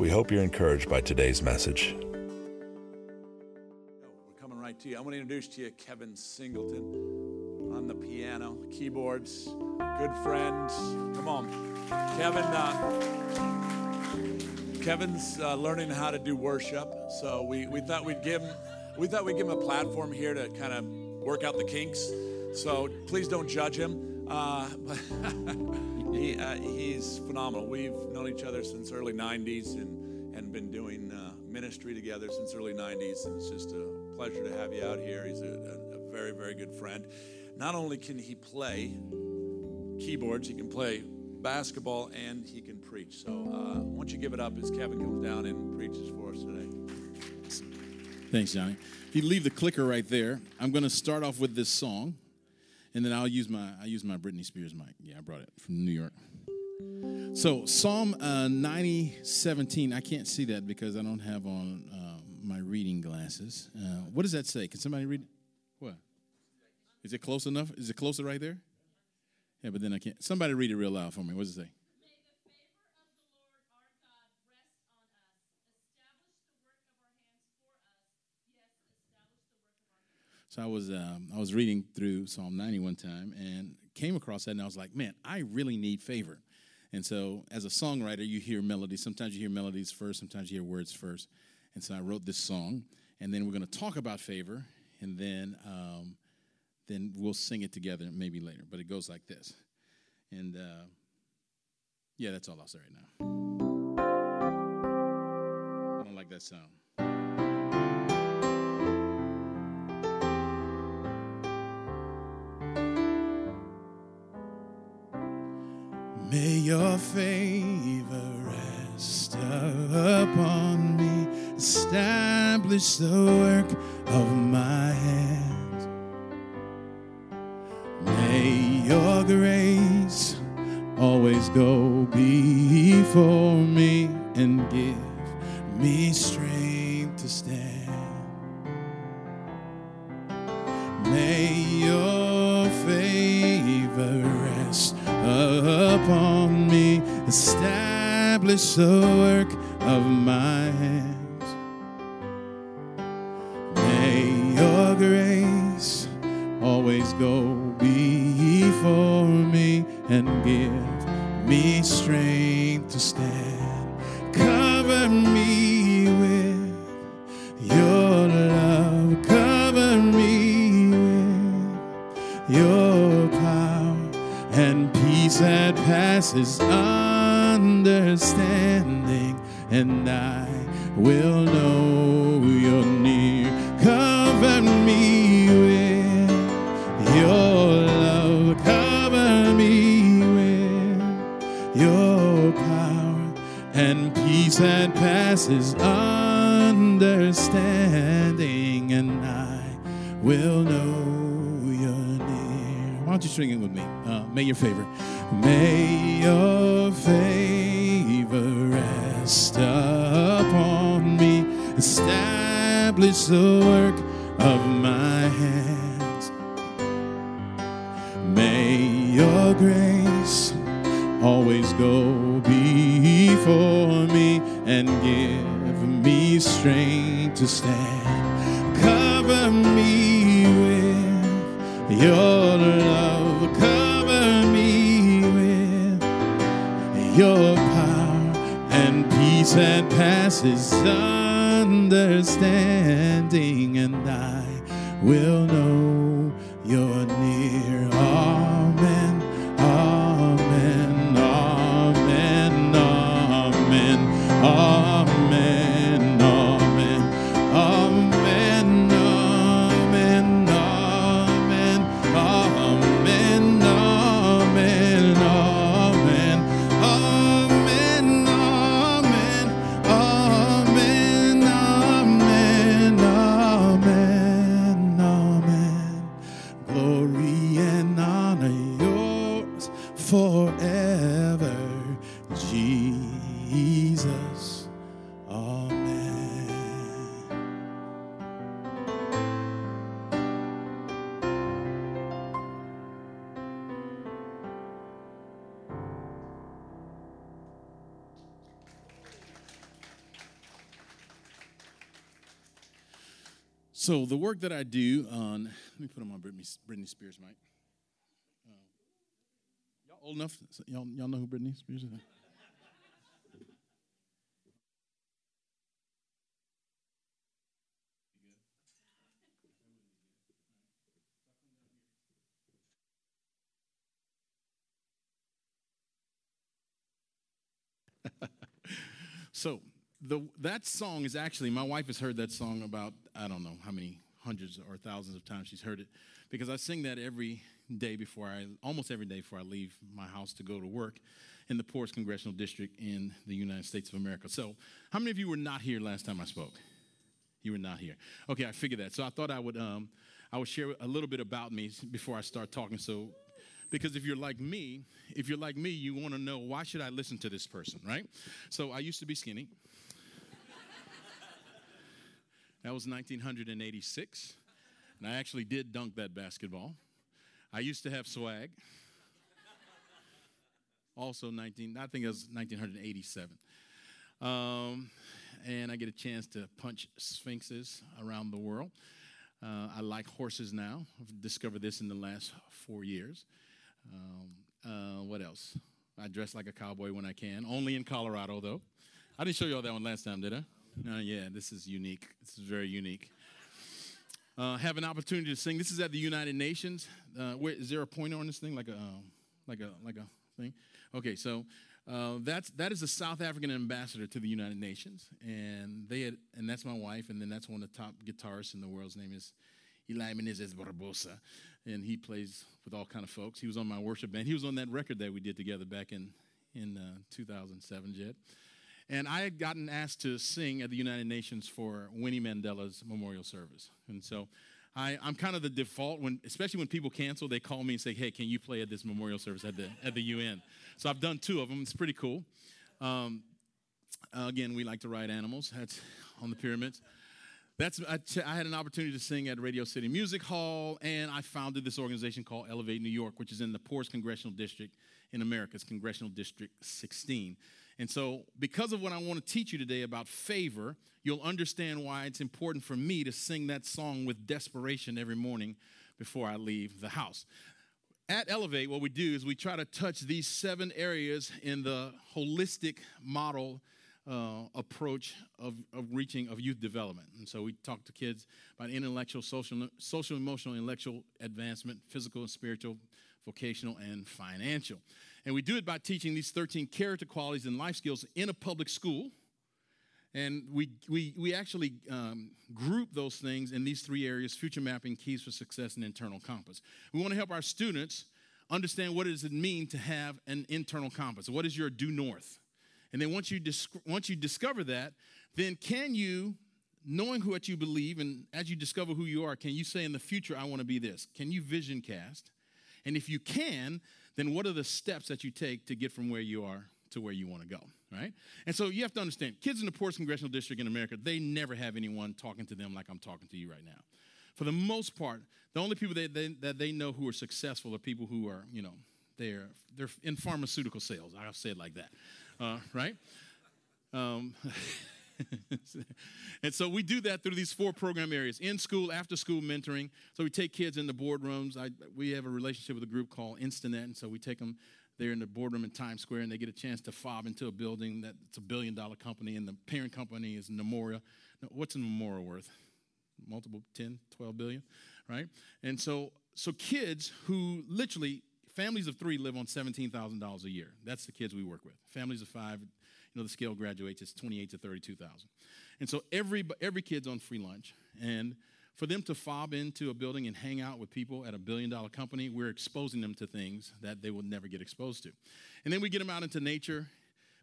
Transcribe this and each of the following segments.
We hope you're encouraged by today's message. We're coming right to you. I want to introduce to you Kevin Singleton on the piano, keyboards, good friend. Come on, Kevin. Uh, Kevin's uh, learning how to do worship, so we, we thought we'd give him we thought we'd give him a platform here to kind of work out the kinks. So please don't judge him. Uh, he, uh, he's phenomenal. We've known each other since early 90s and, and been doing uh, ministry together since early 90s. And it's just a pleasure to have you out here. He's a, a, a very, very good friend. Not only can he play keyboards, he can play basketball and he can preach. So uh, once you give it up as Kevin comes down and preaches for us today. Thanks, Johnny. If you leave the clicker right there, I'm going to start off with this song, and then I'll use my I use my Britney Spears mic. Yeah, I brought it from New York. So Psalm uh, 90, 17. I can't see that because I don't have on uh, my reading glasses. Uh, what does that say? Can somebody read? What? Is it close enough? Is it closer right there? Yeah, but then I can't. Somebody read it real loud for me. What does it say? So I was um, I was reading through Psalm 90 one time and came across that and I was like, man, I really need favor. And so as a songwriter, you hear melodies. Sometimes you hear melodies first, sometimes you hear words first. And so I wrote this song, and then we're going to talk about favor, and then um, then we'll sing it together maybe later. But it goes like this. And uh, yeah, that's all I'll say right now. I don't like that sound. May your favor rest upon me, establish the work of my hands. May your grace always go before so will know you're near. Why don't you sing it with me? Uh, may your favor, may your favor rest upon me, establish the work work that I do on, let me put them on my Britney, Britney Spears mic. Uh, y'all old enough? Y'all, y'all know who Britney Spears is? so the, that song is actually, my wife has heard that song about, I don't know how many hundreds or thousands of times she's heard it, because I sing that every day before I, almost every day before I leave my house to go to work in the poorest congressional district in the United States of America. So, how many of you were not here last time I spoke? You were not here. Okay, I figured that. So I thought I would, um, I would share a little bit about me before I start talking. So, because if you're like me, if you're like me, you want to know why should I listen to this person, right? So I used to be skinny. That was 1986. And I actually did dunk that basketball. I used to have swag. Also 19, I think it was 1987. Um, and I get a chance to punch sphinxes around the world. Uh, I like horses now. I've discovered this in the last four years. Um, uh, what else? I dress like a cowboy when I can, only in Colorado, though. I didn't show you all that one last time, did I? Uh, yeah, this is unique. This is very unique. Uh, have an opportunity to sing. This is at the United Nations. Uh, where, is there a pointer on this thing, like a uh, like a like a thing? Okay, so uh, that's that is a South African ambassador to the United Nations, and they had, and that's my wife, and then that's one of the top guitarists in the world. His name is Eli Menezes Barbosa, and he plays with all kind of folks. He was on my worship band. He was on that record that we did together back in in uh, 2007, Jet. And I had gotten asked to sing at the United Nations for Winnie Mandela's memorial service. And so I, am kind of the default when, especially when people cancel, they call me and say, "Hey, can you play at this memorial service at the at the UN?" So I've done two of them. It's pretty cool. Um, again, we like to ride animals. That's on the pyramids. That's I, I had an opportunity to sing at Radio City Music Hall, and I founded this organization called Elevate New York, which is in the poorest congressional district in America. It's Congressional District 16. And so, because of what I want to teach you today about favor, you'll understand why it's important for me to sing that song with desperation every morning before I leave the house. At Elevate, what we do is we try to touch these seven areas in the holistic model uh, approach of, of reaching of youth development. And so we talk to kids about intellectual, social, social, emotional, intellectual advancement, physical and spiritual, vocational, and financial. And we do it by teaching these 13 character qualities and life skills in a public school. And we, we, we actually um, group those things in these three areas future mapping, keys for success, and internal compass. We want to help our students understand what does it mean to have an internal compass. What is your due north? And then once you, dis- once you discover that, then can you, knowing what you believe, and as you discover who you are, can you say in the future, I want to be this? Can you vision cast? And if you can, then what are the steps that you take to get from where you are to where you want to go, right? And so you have to understand kids in the poorest congressional district in America, they never have anyone talking to them like I'm talking to you right now. For the most part, the only people that they, that they know who are successful are people who are, you know, they're, they're in pharmaceutical sales. I'll say it like that, uh, right? Um, and so we do that through these four program areas in school, after school mentoring. So we take kids in the boardrooms. I, we have a relationship with a group called Instinet, and so we take them there in the boardroom in Times Square, and they get a chance to fob into a building that's a billion dollar company, and the parent company is Nomura. What's a worth? Multiple 10, 12 billion, right? And so, so kids who literally families of three live on $17,000 a year. That's the kids we work with. Families of five, you know, the scale graduates, it's 28 to 32,000. And so every, every kid's on free lunch. And for them to fob into a building and hang out with people at a billion dollar company, we're exposing them to things that they will never get exposed to. And then we get them out into nature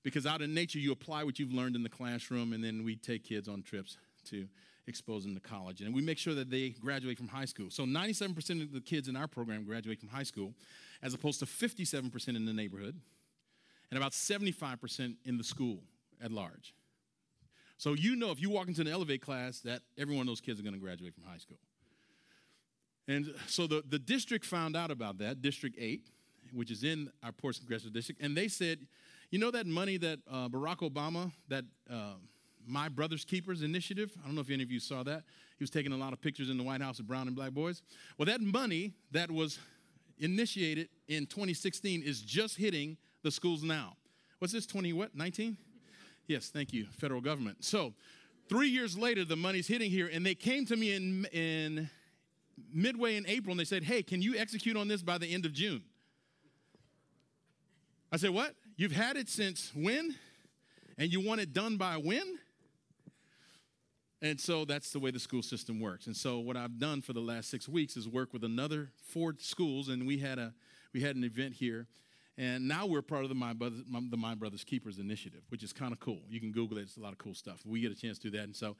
because out in nature you apply what you've learned in the classroom and then we take kids on trips to expose them to college. And we make sure that they graduate from high school. So 97% of the kids in our program graduate from high school as opposed to 57% in the neighborhood and about 75% in the school at large. So you know if you walk into an Elevate class that every one of those kids are going to graduate from high school. And so the, the district found out about that, District 8, which is in our Ports Congressional District, and they said, you know that money that uh, Barack Obama, that uh, My Brother's Keepers initiative, I don't know if any of you saw that. He was taking a lot of pictures in the White House of brown and black boys. Well, that money that was initiated in 2016 is just hitting the schools now. What's this, 20 what, 19? Yes, thank you, federal government. So three years later, the money's hitting here, and they came to me in, in midway in April and they said, Hey, can you execute on this by the end of June? I said, What? You've had it since when? And you want it done by when? And so that's the way the school system works. And so what I've done for the last six weeks is work with another four schools, and we had a we had an event here, and now we're part of the My Brothers, the My Brothers Keepers initiative, which is kind of cool. You can Google it; it's a lot of cool stuff. We get a chance to do that, and so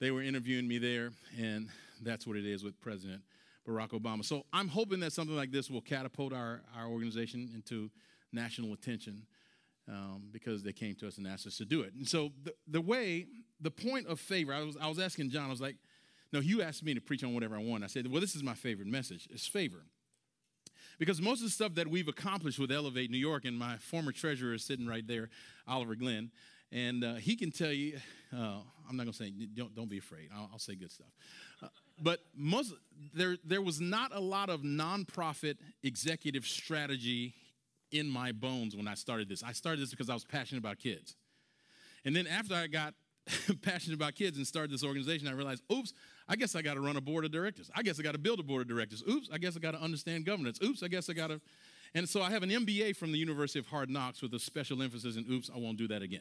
they were interviewing me there, and that's what it is with President Barack Obama. So I'm hoping that something like this will catapult our our organization into national attention um, because they came to us and asked us to do it. And so the, the way, the point of favor, I was, I was asking John, I was like, no, you asked me to preach on whatever I want. I said, well, this is my favorite message. It's favor. Because most of the stuff that we've accomplished with Elevate New York, and my former treasurer is sitting right there, Oliver Glenn, and uh, he can tell you, uh, I'm not going to say, don't, don't be afraid. I'll, I'll say good stuff. Uh, but most, there, there was not a lot of nonprofit executive strategy in my bones when I started this. I started this because I was passionate about kids. And then after I got passionate about kids and started this organization, I realized, oops, I guess I got to run a board of directors. I guess I got to build a board of directors. Oops, I guess I got to understand governance. Oops, I guess I got to. And so I have an MBA from the University of Hard Knocks with a special emphasis in oops, I won't do that again.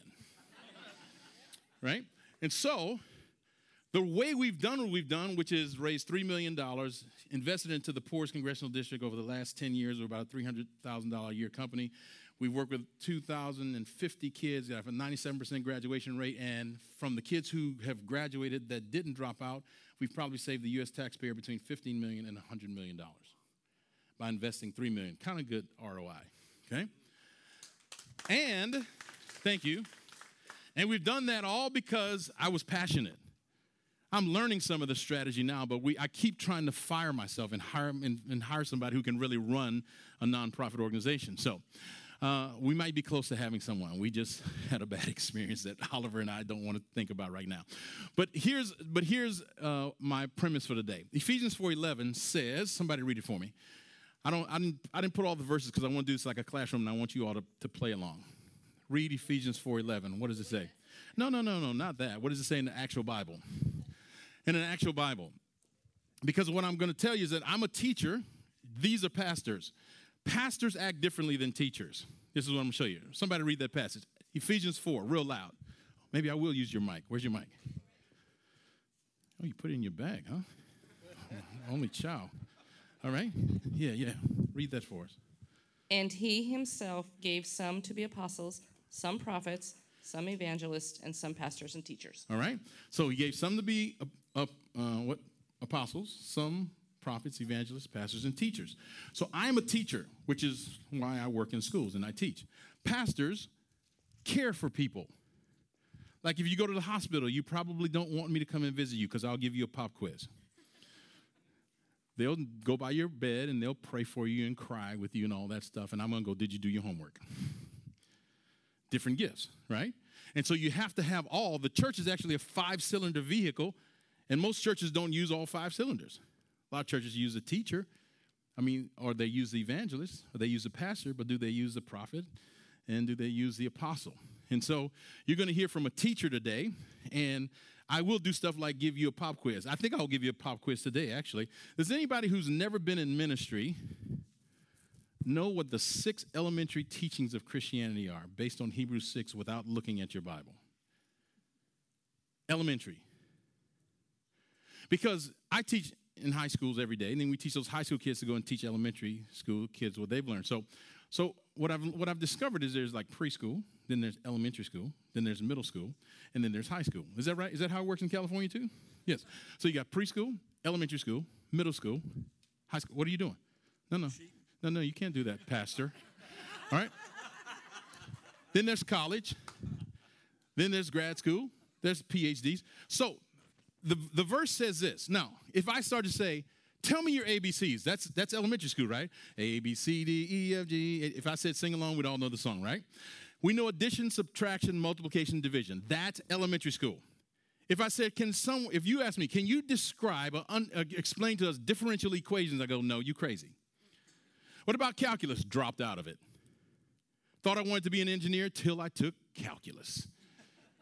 right? And so the way we've done what we've done, which is raised $3 million, invested into the poorest congressional district over the last 10 years, we're about a $300,000 a year company. We've worked with 2,050 kids that have a 97% graduation rate, and from the kids who have graduated that didn't drop out, we've probably saved the U.S. taxpayer between 15 million and 100 million dollars by investing 3 million. Kind of good ROI. Okay. And thank you. And we've done that all because I was passionate. I'm learning some of the strategy now, but we, I keep trying to fire myself and hire, and, and hire somebody who can really run a nonprofit organization. So uh, we might be close to having someone. We just had a bad experience that Oliver and I don't want to think about right now. But here's, but here's uh, my premise for today. day. Ephesians 4.11 says, somebody read it for me. I, don't, I, didn't, I didn't put all the verses because I want to do this like a classroom and I want you all to, to play along. Read Ephesians 4.11. What does it say? No, no, no, no, not that. What does it say in the actual Bible? in an actual Bible. Because what I'm going to tell you is that I'm a teacher, these are pastors. Pastors act differently than teachers. This is what I'm going to show you. Somebody read that passage. Ephesians 4, real loud. Maybe I will use your mic. Where's your mic? Oh, you put it in your bag, huh? Only chow. All right? Yeah, yeah. Read that for us. And he himself gave some to be apostles, some prophets, some evangelists, and some pastors and teachers. All right? So he gave some to be uh, what apostles, some prophets, evangelists, pastors, and teachers. So I'm a teacher, which is why I work in schools and I teach. Pastors care for people. Like if you go to the hospital, you probably don't want me to come and visit you because I'll give you a pop quiz. They'll go by your bed and they'll pray for you and cry with you and all that stuff. And I'm going to go, Did you do your homework? Different gifts, right? And so you have to have all. The church is actually a five cylinder vehicle and most churches don't use all five cylinders. A lot of churches use a teacher, I mean, or they use the evangelist, or they use the pastor, but do they use the prophet? And do they use the apostle? And so you're going to hear from a teacher today, and I will do stuff like give you a pop quiz. I think I'll give you a pop quiz today, actually. Does anybody who's never been in ministry know what the six elementary teachings of Christianity are based on Hebrews 6 without looking at your Bible? Elementary. Because I teach in high schools every day, and then we teach those high school kids to go and teach elementary school kids what they've learned. So, so what I've what I've discovered is there's like preschool, then there's elementary school, then there's middle school, and then there's high school. Is that right? Is that how it works in California too? Yes. So you got preschool, elementary school, middle school, high school. What are you doing? No, no, no, no. You can't do that, Pastor. All right. then there's college. Then there's grad school, there's PhDs. So the, the verse says this. Now, if I start to say, tell me your ABCs, that's, that's elementary school, right? A, B, C, D, E, F, G. If I said sing along, we'd all know the song, right? We know addition, subtraction, multiplication, division. That's elementary school. If I said, can some, if you ask me, can you describe or un, uh, explain to us differential equations? I go, no, you crazy. What about calculus? Dropped out of it. Thought I wanted to be an engineer till I took calculus.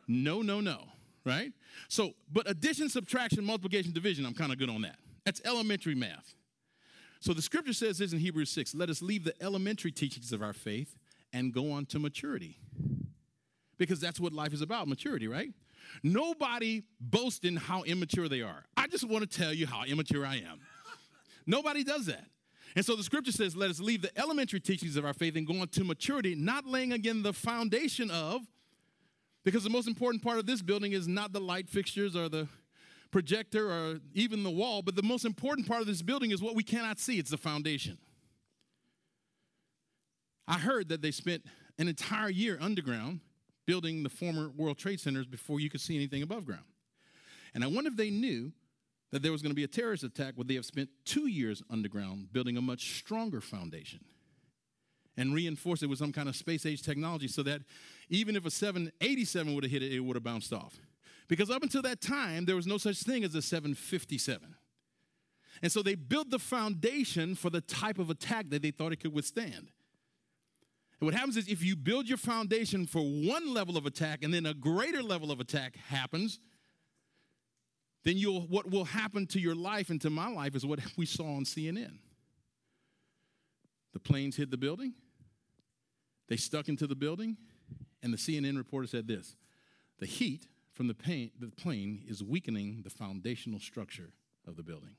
No, no, no, right? So, but addition, subtraction, multiplication, division, I'm kind of good on that. That's elementary math. So the scripture says this in Hebrews 6 let us leave the elementary teachings of our faith and go on to maturity. Because that's what life is about maturity, right? Nobody boasting how immature they are. I just want to tell you how immature I am. Nobody does that. And so the scripture says, let us leave the elementary teachings of our faith and go on to maturity, not laying again the foundation of, because the most important part of this building is not the light fixtures or the projector or even the wall, but the most important part of this building is what we cannot see it's the foundation. I heard that they spent an entire year underground building the former World Trade Centers before you could see anything above ground. And I wonder if they knew that there was going to be a terrorist attack, would they have spent two years underground building a much stronger foundation and reinforced it with some kind of space age technology so that even if a 787 would have hit it, it would have bounced off. Because up until that time, there was no such thing as a 757. And so they built the foundation for the type of attack that they thought it could withstand. And what happens is if you build your foundation for one level of attack and then a greater level of attack happens, then you'll what will happen to your life and to my life is what we saw on CNN. The planes hit the building, they stuck into the building, and the CNN reporter said this the heat from the, the plane is weakening the foundational structure of the building.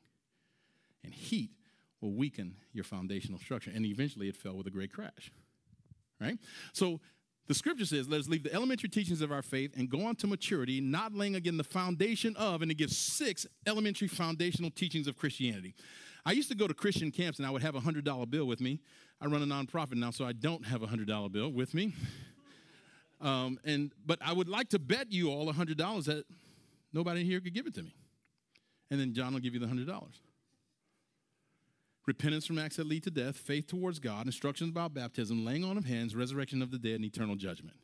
And heat will weaken your foundational structure. And eventually it fell with a great crash. Right? So the scripture says, let us leave the elementary teachings of our faith and go on to maturity, not laying again the foundation of, and it gives six elementary foundational teachings of Christianity. I used to go to Christian camps and I would have a $100 bill with me. I run a nonprofit now, so I don't have a $100 bill with me. Um, and, but I would like to bet you all a $100 that nobody here could give it to me. And then John will give you the $100 repentance from acts that lead to death, faith towards God, instructions about baptism, laying on of hands, resurrection of the dead, and eternal judgment.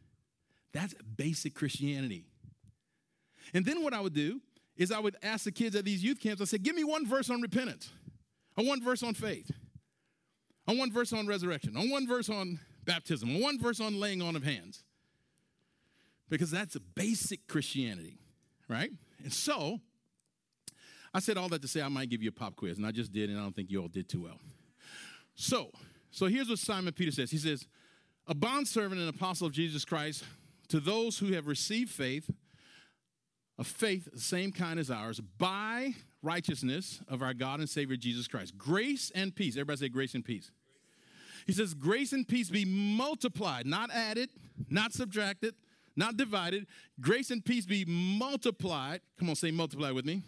That's basic Christianity. And then what I would do is I would ask the kids at these youth camps, I said, give me one verse on repentance, on one verse on faith, on one verse on resurrection, on one verse on baptism, on one verse on laying on of hands. Because that's a basic Christianity, right? And so I said all that to say I might give you a pop quiz, and I just did, and I don't think you all did too well. So, so here's what Simon Peter says. He says, "A bondservant and apostle of Jesus Christ to those who have received faith, a faith the same kind as ours, by righteousness of our God and Savior Jesus Christ. Grace and peace. Everybody say grace and peace. He says, Grace and peace be multiplied, not added, not subtracted, not divided. Grace and peace be multiplied. Come on, say multiply with me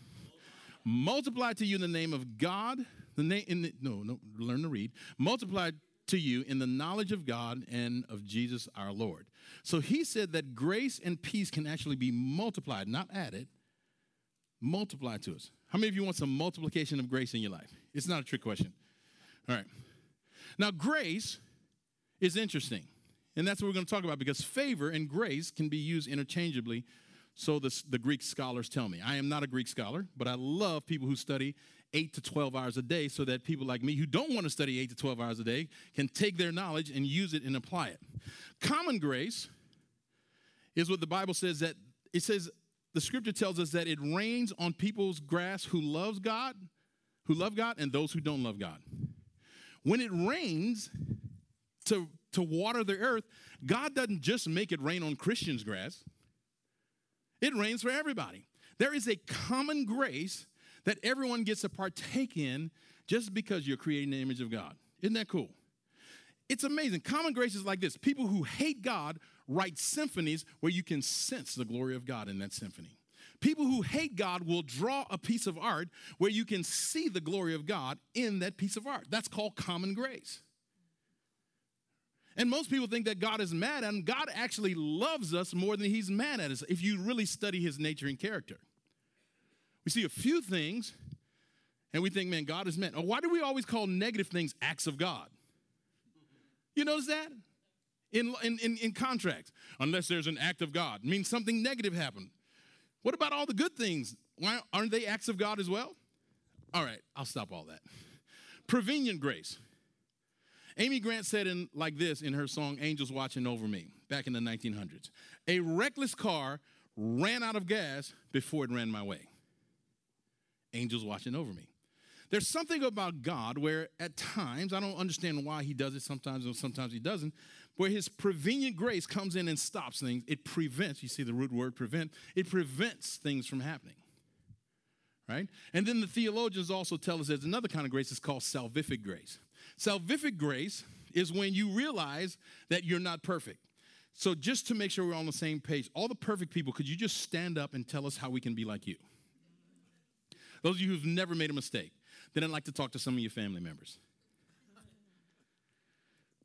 multiply to you in the name of God, the name in the, no, no, learn to read. Multiply to you in the knowledge of God and of Jesus our Lord. So he said that grace and peace can actually be multiplied, not added, multiplied to us. How many of you want some multiplication of grace in your life? It's not a trick question. All right. Now, grace is interesting. And that's what we're going to talk about because favor and grace can be used interchangeably so the, the Greek scholars tell me. I am not a Greek scholar, but I love people who study 8 to 12 hours a day so that people like me who don't want to study 8 to 12 hours a day can take their knowledge and use it and apply it. Common grace is what the Bible says that it says the scripture tells us that it rains on people's grass who loves God, who love God and those who don't love God. When it rains to to water the earth, God doesn't just make it rain on Christians' grass. It rains for everybody. There is a common grace that everyone gets to partake in just because you're creating the image of God. Isn't that cool? It's amazing. Common grace is like this people who hate God write symphonies where you can sense the glory of God in that symphony. People who hate God will draw a piece of art where you can see the glory of God in that piece of art. That's called common grace. And most people think that God is mad at. God actually loves us more than he's mad at us if you really study his nature and character. We see a few things and we think, man, God is mad. Why do we always call negative things acts of God? You notice that? In, in, in, in contracts, unless there's an act of God, means something negative happened. What about all the good things? Why aren't they acts of God as well? All right, I'll stop all that. Prevenient grace. Amy Grant said in like this in her song Angels Watching Over Me back in the 1900s. A reckless car ran out of gas before it ran my way. Angels watching over me. There's something about God where at times, I don't understand why he does it sometimes and sometimes he doesn't, where his prevenient grace comes in and stops things. It prevents, you see the root word prevent, it prevents things from happening. Right? And then the theologians also tell us there's another kind of grace, it's called salvific grace. Salvific grace is when you realize that you're not perfect. So, just to make sure we're on the same page, all the perfect people, could you just stand up and tell us how we can be like you? Those of you who've never made a mistake. Then I'd like to talk to some of your family members.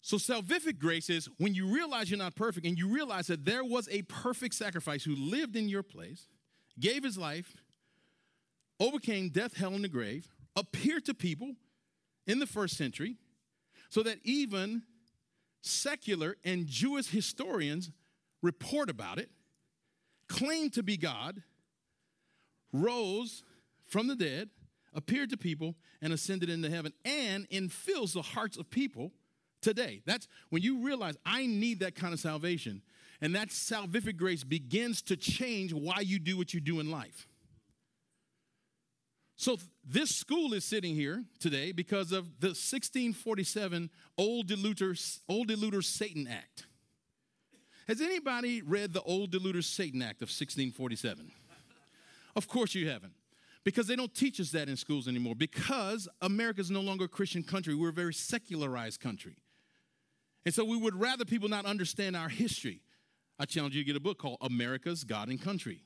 So, salvific grace is when you realize you're not perfect and you realize that there was a perfect sacrifice who lived in your place, gave his life, overcame death, hell, and the grave, appeared to people in the first century, so that even secular and Jewish historians report about it, claim to be God, rose from the dead, appeared to people, and ascended into heaven, and infills the hearts of people today. That's when you realize I need that kind of salvation. And that salvific grace begins to change why you do what you do in life. So, this school is sitting here today because of the 1647 Old Deluder, Old Deluder Satan Act. Has anybody read the Old Deluder Satan Act of 1647? of course you haven't because they don't teach us that in schools anymore because America is no longer a Christian country. We're a very secularized country. And so we would rather people not understand our history. I challenge you to get a book called America's God and Country.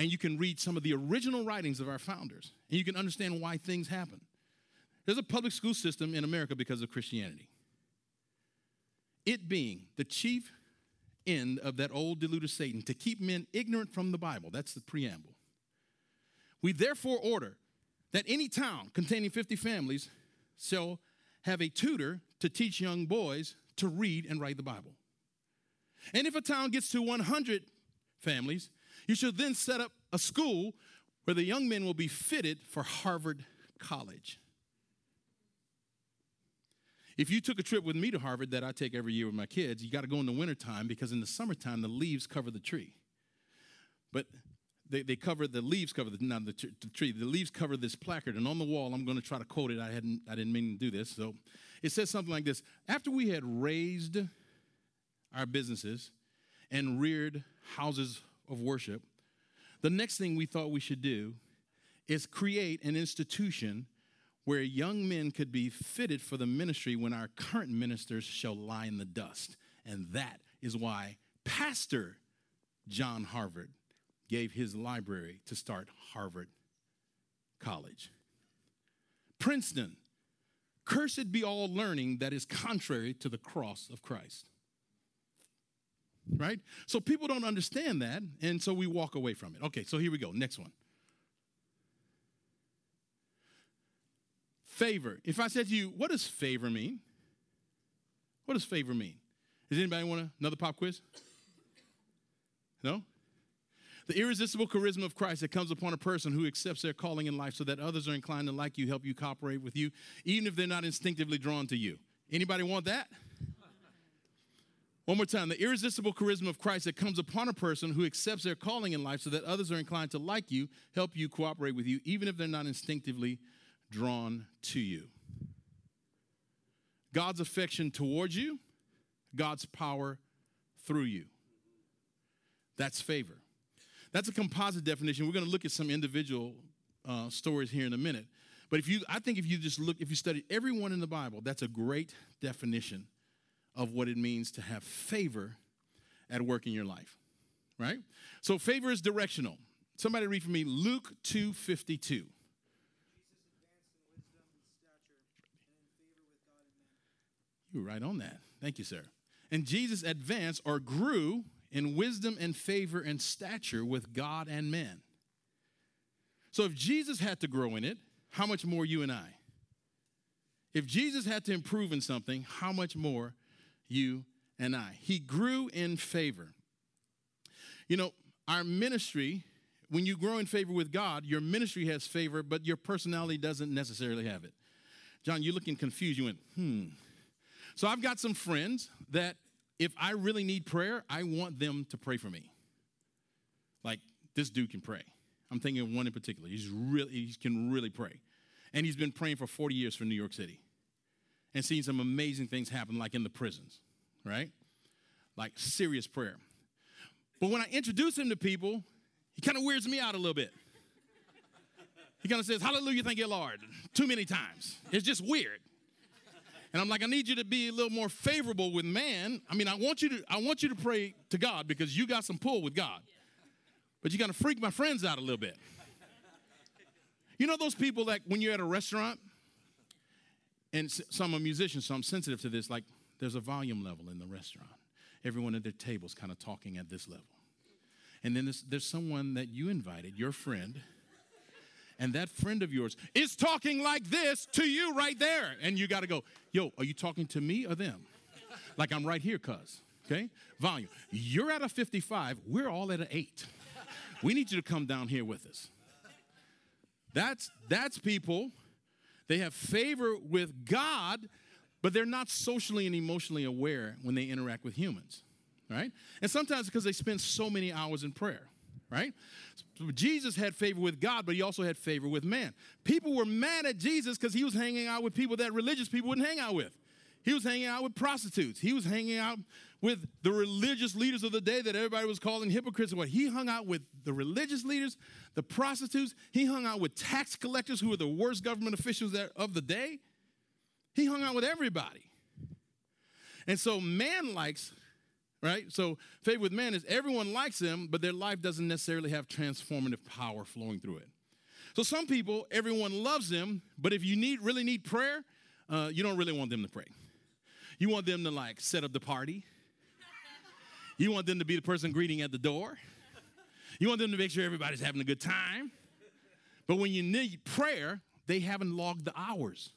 And you can read some of the original writings of our founders, and you can understand why things happen. There's a public school system in America because of Christianity. It being the chief end of that old deluder Satan to keep men ignorant from the Bible. That's the preamble. We therefore order that any town containing 50 families shall have a tutor to teach young boys to read and write the Bible. And if a town gets to 100 families, you should then set up a school where the young men will be fitted for Harvard College. If you took a trip with me to Harvard that I take every year with my kids, you got to go in the wintertime because in the summertime the leaves cover the tree. But they, they cover the leaves cover the, not the, the tree the leaves cover this placard and on the wall i'm going to try to quote it i hadn't i didn't mean to do this so it says something like this after we had raised our businesses and reared houses of worship the next thing we thought we should do is create an institution where young men could be fitted for the ministry when our current ministers shall lie in the dust and that is why pastor john harvard gave his library to start Harvard College. Princeton, cursed be all learning that is contrary to the cross of Christ. Right? So people don't understand that, and so we walk away from it. Okay, so here we go. Next one. Favor. If I said to you, what does favor mean? What does favor mean? Does anybody want another pop quiz? No? The irresistible charisma of Christ that comes upon a person who accepts their calling in life so that others are inclined to like you, help you, cooperate with you, even if they're not instinctively drawn to you. Anybody want that? One more time. The irresistible charisma of Christ that comes upon a person who accepts their calling in life so that others are inclined to like you, help you, cooperate with you, even if they're not instinctively drawn to you. God's affection towards you, God's power through you. That's favor. That's a composite definition. We're going to look at some individual uh, stories here in a minute. But if you, I think if you just look, if you study everyone in the Bible, that's a great definition of what it means to have favor at work in your life, right? So favor is directional. Somebody read for me Luke 2:52. You were right on that. Thank you, sir. And Jesus advanced or grew in wisdom and favor and stature with God and men. So if Jesus had to grow in it, how much more you and I? If Jesus had to improve in something, how much more you and I? He grew in favor. You know, our ministry, when you grow in favor with God, your ministry has favor, but your personality doesn't necessarily have it. John, you're looking confused. You went, hmm. So I've got some friends that if I really need prayer, I want them to pray for me. Like this dude can pray. I'm thinking of one in particular. He's really he can really pray. And he's been praying for 40 years for New York City and seen some amazing things happen, like in the prisons, right? Like serious prayer. But when I introduce him to people, he kind of weirds me out a little bit. He kind of says, Hallelujah, thank you, Lord, too many times. It's just weird. And I'm like, I need you to be a little more favorable with man. I mean, I want you to, I want you to pray to God because you got some pull with God. But you got to freak my friends out a little bit. You know those people that when you're at a restaurant, and so I'm a musician, so I'm sensitive to this, like there's a volume level in the restaurant. Everyone at their table's kind of talking at this level. And then there's, there's someone that you invited, your friend, and that friend of yours is talking like this to you right there. And you got to go, yo, are you talking to me or them? Like I'm right here, cuz. Okay? Volume. You're at a 55, we're all at an 8. We need you to come down here with us. That's that's people. They have favor with God, but they're not socially and emotionally aware when they interact with humans, right? And sometimes because they spend so many hours in prayer, right? So Jesus had favor with God, but he also had favor with man. People were mad at Jesus because he was hanging out with people that religious people wouldn't hang out with. He was hanging out with prostitutes. He was hanging out with the religious leaders of the day that everybody was calling hypocrites. and What he hung out with the religious leaders, the prostitutes. He hung out with tax collectors who were the worst government officials of the day. He hung out with everybody. And so man likes, right? So favor with man is everyone likes him, but their life doesn't necessarily have transformative power flowing through it. So some people, everyone loves them, but if you need really need prayer, uh, you don't really want them to pray. You want them to like set up the party. You want them to be the person greeting at the door. You want them to make sure everybody's having a good time. But when you need prayer, they haven't logged the hours.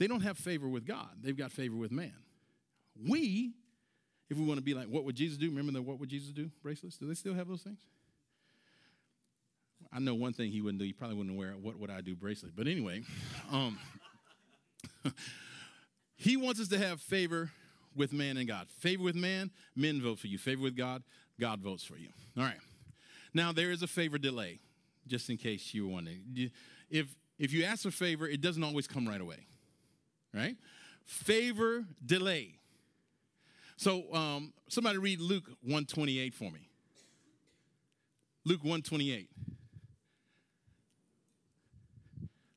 They don't have favor with God, they've got favor with man. We, if we want to be like, what would Jesus do? Remember the what would Jesus do bracelets? Do they still have those things? I know one thing he wouldn't do. He probably wouldn't wear what would I do bracelet. But anyway, um, he wants us to have favor with man and God. Favor with man, men vote for you. Favor with God, God votes for you. All right. Now there is a favor delay, just in case you were wondering. If if you ask for favor, it doesn't always come right away. Right? Favor delay. So um, somebody read Luke 128 for me. Luke 128.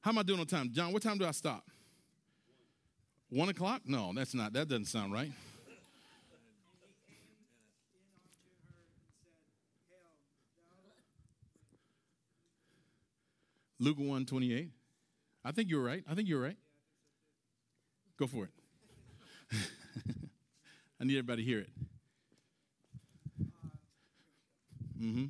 How am I doing on time? John, what time do I stop? One o'clock? No, that's not, that doesn't sound right. Luke 1 28. I think you're right. I think you're right. Go for it. I need everybody to hear it. Mm-hmm.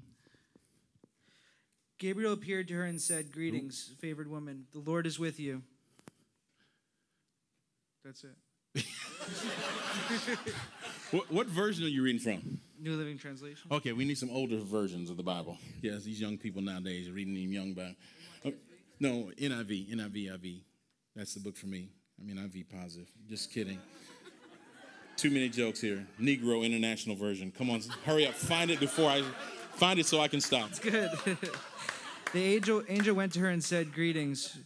Gabriel appeared to her and said, Greetings, favored woman. The Lord is with you. That's it. what, what version are you reading from? New Living Translation. Okay, we need some older versions of the Bible. Yes, these young people nowadays are reading them young Bible. Oh, uh, no, NIV, NIV, IV. That's the book for me. I mean, IV positive. Just kidding. Too many jokes here. Negro International Version. Come on, hurry up. Find it before I find it so I can stop. It's good. the angel, angel went to her and said, Greetings.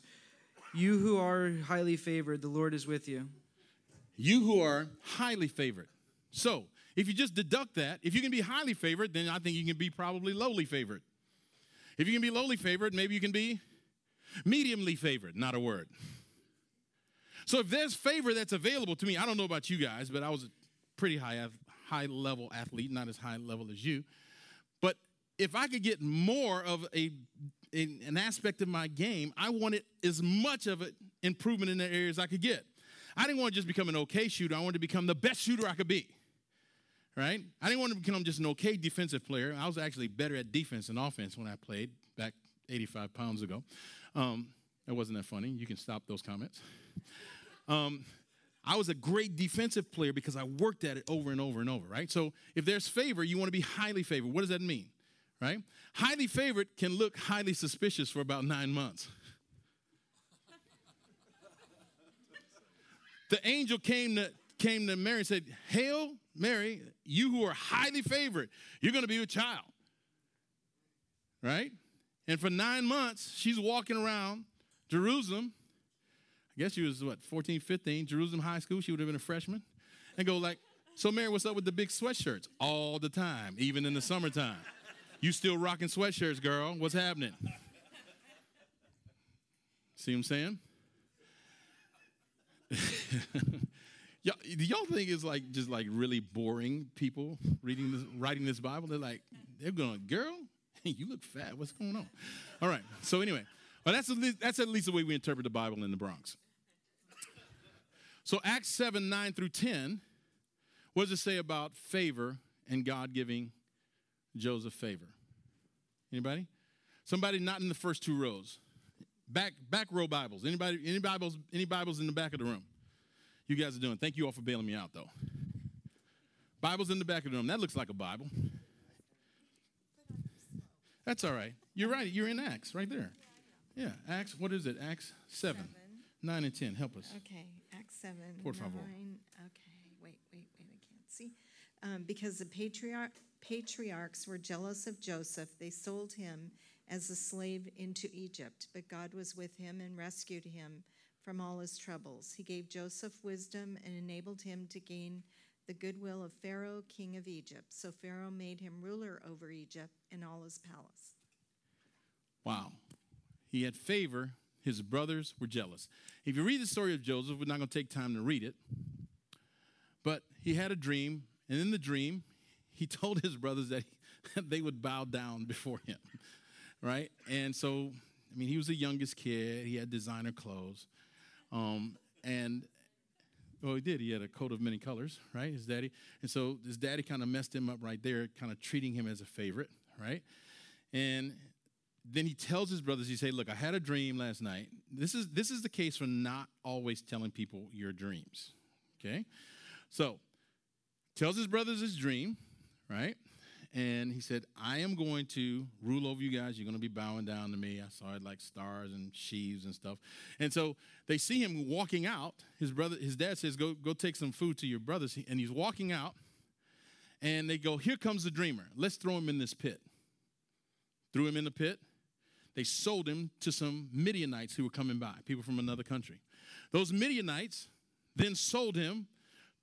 You who are highly favored, the Lord is with you. You who are highly favored. So, if you just deduct that, if you can be highly favored, then I think you can be probably lowly favored. If you can be lowly favored, maybe you can be mediumly favored, not a word. So if there's favor that's available to me, I don't know about you guys, but I was a pretty high high level athlete, not as high level as you. But if I could get more of a an aspect of my game, I wanted as much of it improvement in the areas I could get. I didn't want to just become an okay shooter. I wanted to become the best shooter I could be. Right? I didn't want to become just an okay defensive player. I was actually better at defense than offense when I played back 85 pounds ago. Um, that wasn't that funny. You can stop those comments. Um, I was a great defensive player because I worked at it over and over and over, right? So if there's favor, you want to be highly favored. What does that mean, right? Highly favored can look highly suspicious for about nine months. the angel came to came to Mary and said, Hail, Mary, you who are highly favored, you're going to be a child. Right? And for nine months, she's walking around Jerusalem. I guess she was, what, 14, 15, Jerusalem High School. She would have been a freshman. And go like, so Mary, what's up with the big sweatshirts? All the time, even in the summertime. You still rocking sweatshirts, girl. What's happening? See what I'm saying? y'all, y'all think it's like just like really boring people reading this, writing this Bible? They're like, they're going, girl, you look fat. What's going on? All right. So anyway, well, that's at least, that's at least the way we interpret the Bible in the Bronx. So Acts 7, 9 through 10, what does it say about favor and God giving Joseph favor? Anybody? Somebody not in the first two rows. Back back row Bibles. Anybody any Bibles any Bibles in the back of the room? You guys are doing. Thank you all for bailing me out though. Bibles in the back of the room. That looks like a Bible. That's all right. You're right. You're in Acts right there. Yeah, Acts, what is it? Acts 7, Seven. 9 and 10. Help us. Okay, Acts 7. Por favor. nine- Okay, wait, wait, wait, I can't see. Um, because the patriarch, patriarchs were jealous of Joseph, they sold him as a slave into Egypt. But God was with him and rescued him from all his troubles. He gave Joseph wisdom and enabled him to gain the goodwill of Pharaoh, king of Egypt. So Pharaoh made him ruler over Egypt and all his palace. Wow. He had favor. His brothers were jealous. If you read the story of Joseph, we're not going to take time to read it. But he had a dream, and in the dream, he told his brothers that they would bow down before him, right? And so, I mean, he was the youngest kid. He had designer clothes, um, and well, he did. He had a coat of many colors, right? His daddy, and so his daddy kind of messed him up right there, kind of treating him as a favorite, right? And then he tells his brothers, he say, look, I had a dream last night. This is this is the case for not always telling people your dreams. Okay? So tells his brothers his dream, right? And he said, I am going to rule over you guys. You're going to be bowing down to me. I saw it like stars and sheaves and stuff. And so they see him walking out. His brother, his dad says, Go, go take some food to your brothers. And he's walking out. And they go, Here comes the dreamer. Let's throw him in this pit. Threw him in the pit they sold him to some Midianites who were coming by, people from another country. Those Midianites then sold him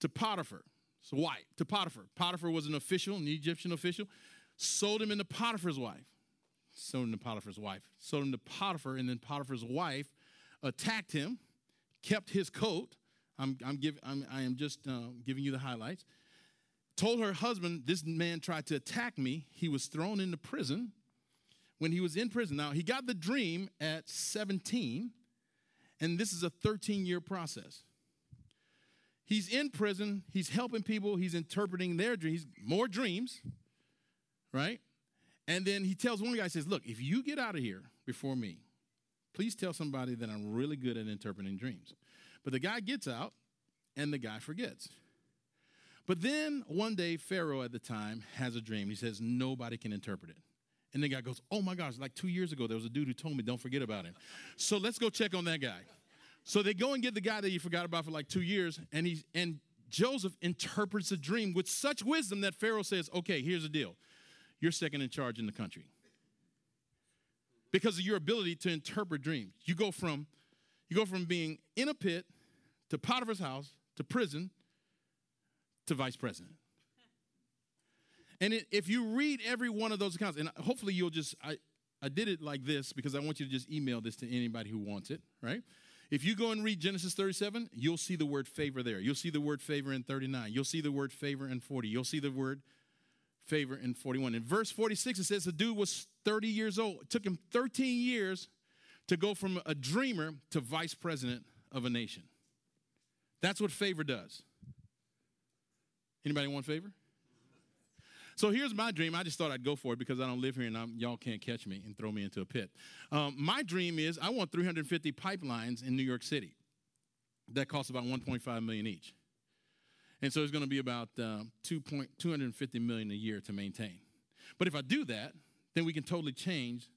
to Potiphar. So why? To Potiphar. Potiphar was an official, an Egyptian official. Sold him into Potiphar's wife. Sold him to Potiphar's wife. Sold him to Potiphar, and then Potiphar's wife attacked him, kept his coat. I'm, I'm, give, I'm I am just uh, giving you the highlights. Told her husband, this man tried to attack me. He was thrown into prison when he was in prison. Now, he got the dream at 17, and this is a 13 year process. He's in prison, he's helping people, he's interpreting their dreams, more dreams, right? And then he tells one guy, says, Look, if you get out of here before me, please tell somebody that I'm really good at interpreting dreams. But the guy gets out, and the guy forgets. But then one day, Pharaoh at the time has a dream. He says, Nobody can interpret it. And the guy goes, Oh my gosh, like two years ago, there was a dude who told me, Don't forget about him. So let's go check on that guy. So they go and get the guy that you forgot about for like two years, and he's and Joseph interprets the dream with such wisdom that Pharaoh says, Okay, here's the deal. You're second in charge in the country. Because of your ability to interpret dreams. You go from you go from being in a pit to Potiphar's house to prison to vice president. And it, if you read every one of those accounts, and hopefully you'll just, I, I did it like this because I want you to just email this to anybody who wants it, right? If you go and read Genesis 37, you'll see the word favor there. You'll see the word favor in 39. You'll see the word favor in 40. You'll see the word favor in 41. In verse 46, it says the dude was 30 years old. It took him 13 years to go from a dreamer to vice president of a nation. That's what favor does. Anybody want favor? So here's my dream. I just thought I'd go for it because I don't live here and I'm, y'all can't catch me and throw me into a pit. Um, my dream is I want 350 pipelines in New York City that cost about 1.5 million each. And so it's going to be about uh, 2 point, 250 million a year to maintain. But if I do that, then we can totally change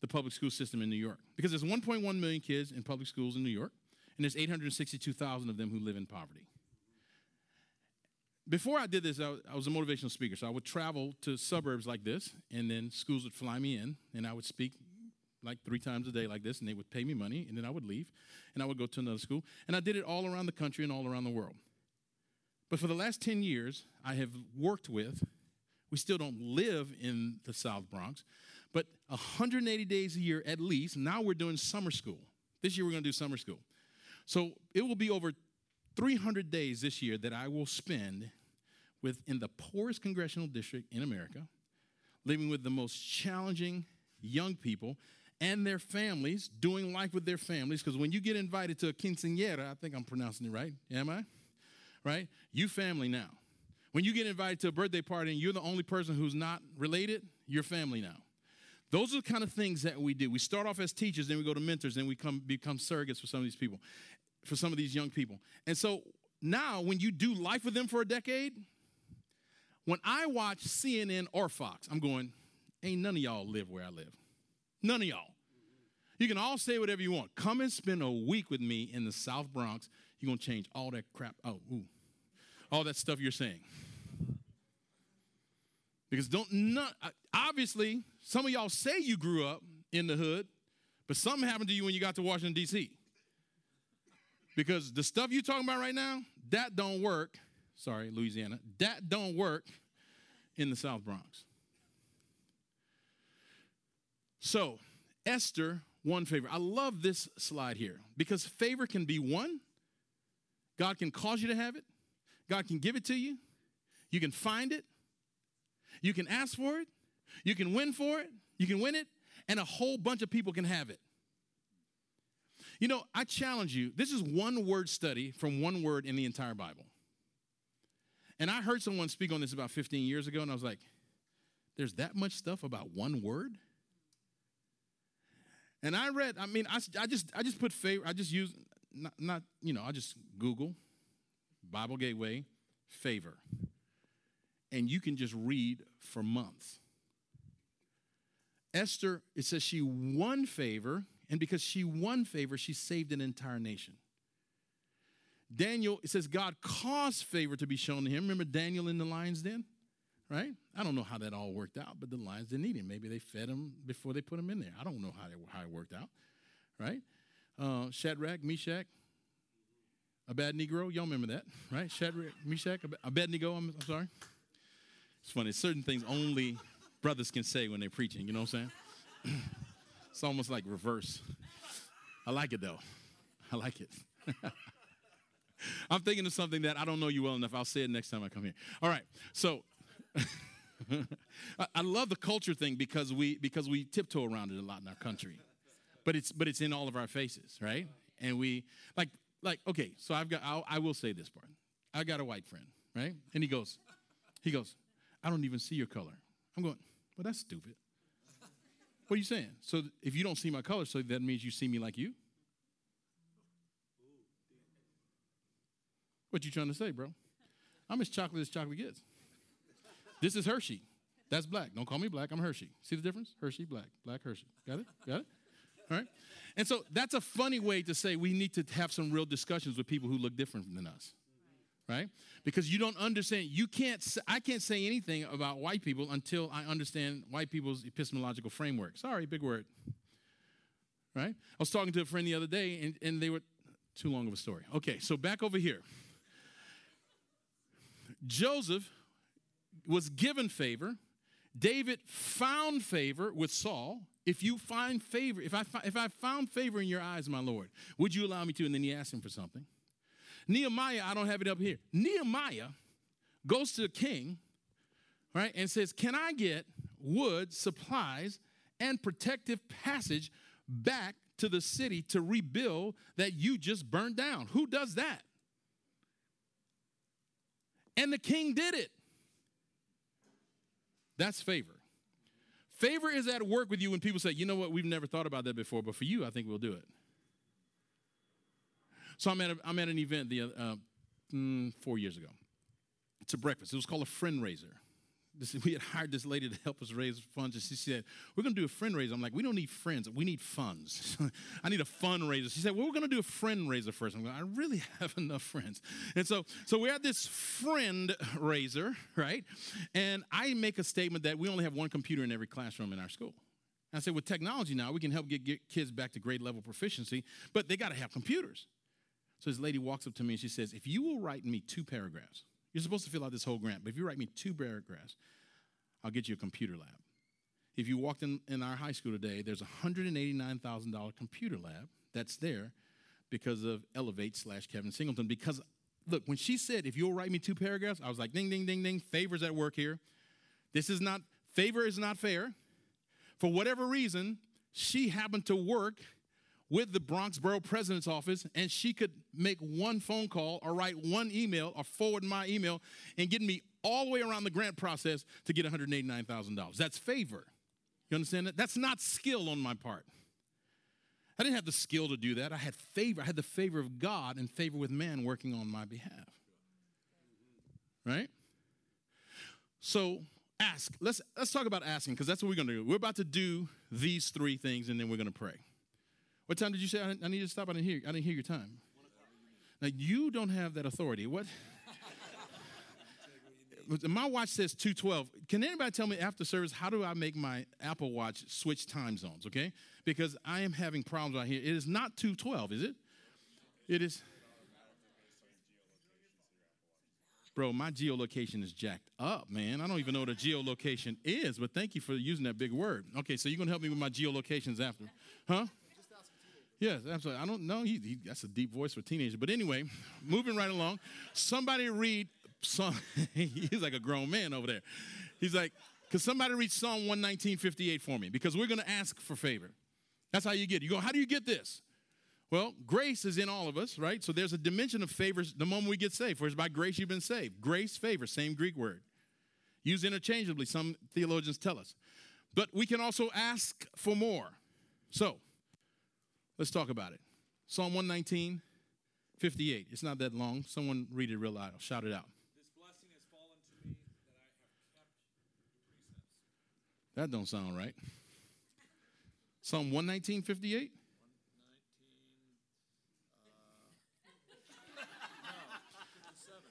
the public school system in New York because there's 1.1 million kids in public schools in New York, and there's 862,000 of them who live in poverty. Before I did this, I was, a motivational speaker, so I would travel to suburbs like this, and then schools would fly me in, and I would speak like three times a day like this, and they would pay me money, and then I would leave, and I would go to another school, and I did it all around the country and all around the world. But for the last 10 years, I have worked with, we still don't live in the South Bronx, but 180 days a year at least. Now we're doing summer school. This year we're going to do summer school. So it will be over 300 days this year that I will spend within the poorest congressional district in America, living with the most challenging young people and their families, doing life with their families. Because when you get invited to a quinceañera, I think I'm pronouncing it right, am I? right? You family now. When you get invited to a birthday party and you're the only person who's not related, you're family now. Those are the kind of things that we do. We start off as teachers, then we go to mentors, then we come, become surrogates for some of these people, for some of these young people. And so now, when you do life with them for a decade, when I watch CNN or Fox, I'm going, ain't none of y'all live where I live. None of y'all. You can all say whatever you want. Come and spend a week with me in the South Bronx. You're going to change all that crap. Oh, ooh all that stuff you're saying. Because don't not uh, obviously some of y'all say you grew up in the hood, but something happened to you when you got to Washington D.C. Because the stuff you're talking about right now, that don't work. Sorry, Louisiana. That don't work in the South Bronx. So, Esther won favor. I love this slide here because favor can be won. God can cause you to have it, God can give it to you. You can find it. You can ask for it. You can win for it. You can win it. And a whole bunch of people can have it. You know, I challenge you. This is one word study from one word in the entire Bible. And I heard someone speak on this about 15 years ago, and I was like, there's that much stuff about one word? And I read, I mean, I, I just I just put favor, I just use not, not, you know, I just Google Bible Gateway, favor. And you can just read for months. Esther, it says she won favor, and because she won favor, she saved an entire nation. Daniel, it says God caused favor to be shown to him. Remember Daniel in the lion's den? Right? I don't know how that all worked out, but the lions didn't eat him. Maybe they fed him before they put him in there. I don't know how, they, how it worked out. Right? Uh, Shadrach, Meshach, a bad Negro. Y'all remember that, right? Shadrach, Meshach, a bad Negro. I'm, I'm sorry. It's funny. Certain things only brothers can say when they're preaching. You know what I'm saying? it's almost like reverse. I like it though. I like it. I'm thinking of something that I don't know you well enough. I'll say it next time I come here. All right. So I love the culture thing because we because we tiptoe around it a lot in our country. But it's but it's in all of our faces, right? And we like like, okay, so I've got, I'll, I will say this part. I got a white friend, right? And he goes, he goes, I don't even see your color. I'm going, well, that's stupid. What are you saying? So if you don't see my color, so that means you see me like you? What you trying to say, bro? I'm as chocolate as chocolate gets. This is Hershey. That's black. Don't call me black. I'm Hershey. See the difference? Hershey, black. Black Hershey. Got it? Got it? All right? And so that's a funny way to say we need to have some real discussions with people who look different than us. Right? Because you don't understand, you can't, I can't say anything about white people until I understand white people's epistemological framework. Sorry, big word. Right? I was talking to a friend the other day and, and they were, too long of a story. Okay, so back over here. Joseph was given favor. David found favor with Saul if you find favor, if I, if I found favor in your eyes, my Lord, would you allow me to? And then he asked him for something. Nehemiah, I don't have it up here. Nehemiah goes to the king, right, and says, Can I get wood, supplies, and protective passage back to the city to rebuild that you just burned down? Who does that? And the king did it. That's favor. Favor is at work with you when people say, you know what, we've never thought about that before, but for you, I think we'll do it. So I'm at, a, I'm at an event the, uh, mm, four years ago. It's a breakfast. It was called a friend raiser. This, we had hired this lady to help us raise funds, and she said, "We're going to do a friend raiser." I'm like, "We don't need friends. We need funds. I need a fundraiser." She said, "Well, we're going to do a friend raiser first. I'm like, "I really have enough friends." And so, so we're at this friend raiser, right? And I make a statement that we only have one computer in every classroom in our school. And I said, with technology now, we can help get, get kids back to grade level proficiency, but they got to have computers. So this lady walks up to me and she says, "If you will write me two paragraphs." You're supposed to fill out this whole grant, but if you write me two paragraphs, I'll get you a computer lab. If you walked in, in our high school today, there's a $189,000 computer lab that's there because of Elevate slash Kevin Singleton. Because, look, when she said, if you'll write me two paragraphs, I was like, ding, ding, ding, ding, favors at work here. This is not, favor is not fair. For whatever reason, she happened to work with the Bronx Borough President's Office, and she could make one phone call or write one email or forward my email and get me all the way around the grant process to get $189,000. That's favor. You understand that? That's not skill on my part. I didn't have the skill to do that. I had favor. I had the favor of God and favor with man working on my behalf. Right? So ask. Let's let's talk about asking because that's what we're going to do. We're about to do these three things and then we're going to pray. What time did you say I, I need to stop? I didn't hear. I didn't hear your time. Now you don't have that authority. What? my watch says 212. Can anybody tell me after service how do I make my Apple Watch switch time zones, okay? Because I am having problems right here. It is not 212, is it? It is. Bro, my geolocation is jacked up, man. I don't even know what a geolocation is, but thank you for using that big word. Okay, so you're going to help me with my geolocations after. Huh? Yes, absolutely. I don't know. He, he, that's a deep voice for teenagers. But anyway, moving right along. Somebody read Psalm. he's like a grown man over there. He's like, could somebody read Psalm 119, 58 for me? Because we're going to ask for favor. That's how you get it. You go, how do you get this? Well, grace is in all of us, right? So there's a dimension of favors the moment we get saved. For it's by grace you've been saved. Grace, favor, same Greek word. Used interchangeably, some theologians tell us. But we can also ask for more. So let's talk about it. Psalm 119, 58. It's not that long. Someone read it real loud. Shout it out. That don't sound right. Psalm 119, 58?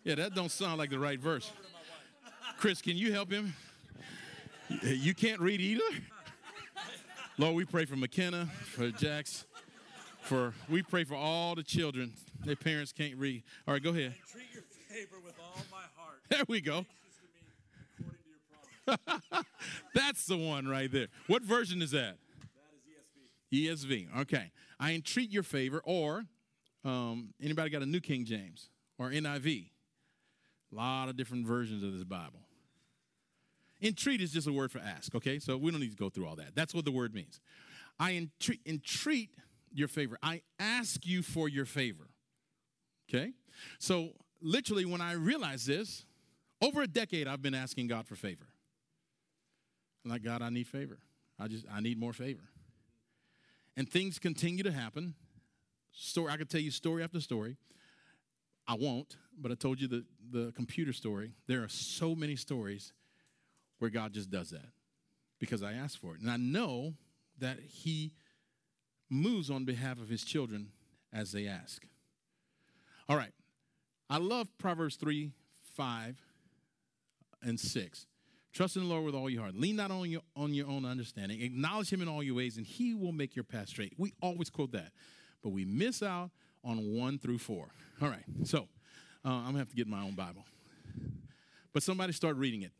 Yeah, that don't sound like the right verse. Chris, can you help him? You can't read either? Lord, we pray for McKenna, for Jax, for we pray for all the children. Their parents can't read. All right, go ahead. treat your favor with all my heart. There we go. That's the one right there. What version is that? That is ESV. ESV. Okay. I entreat your favor, or um, anybody got a New King James or NIV? A lot of different versions of this Bible. Entreat is just a word for ask, okay? So we don't need to go through all that. That's what the word means. I entreat, entreat your favor. I ask you for your favor, okay? So literally, when I realized this, over a decade, I've been asking God for favor. I'm like, God, I need favor. I just, I need more favor. And things continue to happen. Story, I could tell you story after story. I won't, but I told you the, the computer story. There are so many stories where God just does that because I asked for it. And I know that He moves on behalf of His children as they ask. All right. I love Proverbs 3, 5, and 6. Trust in the Lord with all your heart. Lean not on your, on your own understanding. Acknowledge him in all your ways, and he will make your path straight. We always quote that, but we miss out on one through four. All right, so uh, I'm gonna have to get my own Bible. But somebody start reading it.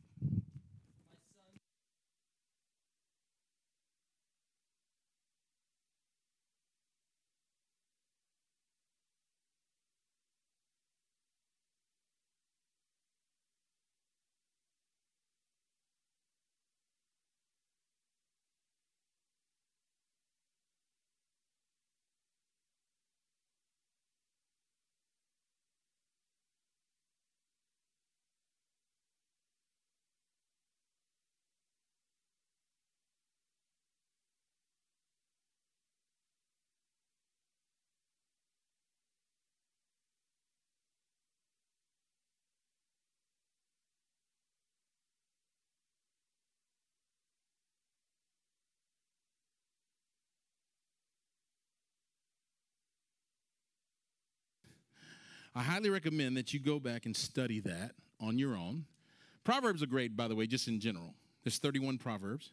I highly recommend that you go back and study that on your own. Proverbs are great, by the way, just in general. There's 31 Proverbs.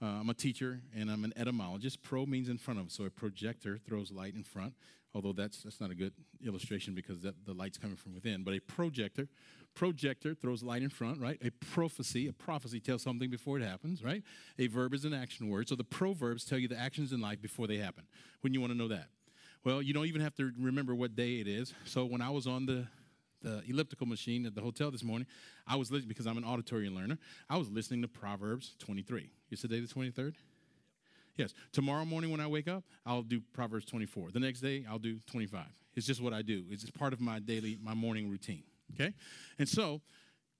Uh, I'm a teacher and I'm an etymologist. Pro means in front of, so a projector throws light in front. Although that's that's not a good illustration because that, the light's coming from within. But a projector, projector throws light in front, right? A prophecy, a prophecy tells something before it happens, right? A verb is an action word. So the proverbs tell you the actions in life before they happen. When you want to know that, well, you don't even have to remember what day it is. So when I was on the the elliptical machine at the hotel this morning, I was listening because I'm an auditory learner. I was listening to Proverbs 23. Is today the 23rd? Yes. Tomorrow morning when I wake up, I'll do Proverbs 24. The next day, I'll do 25. It's just what I do. It's just part of my daily, my morning routine. Okay? And so,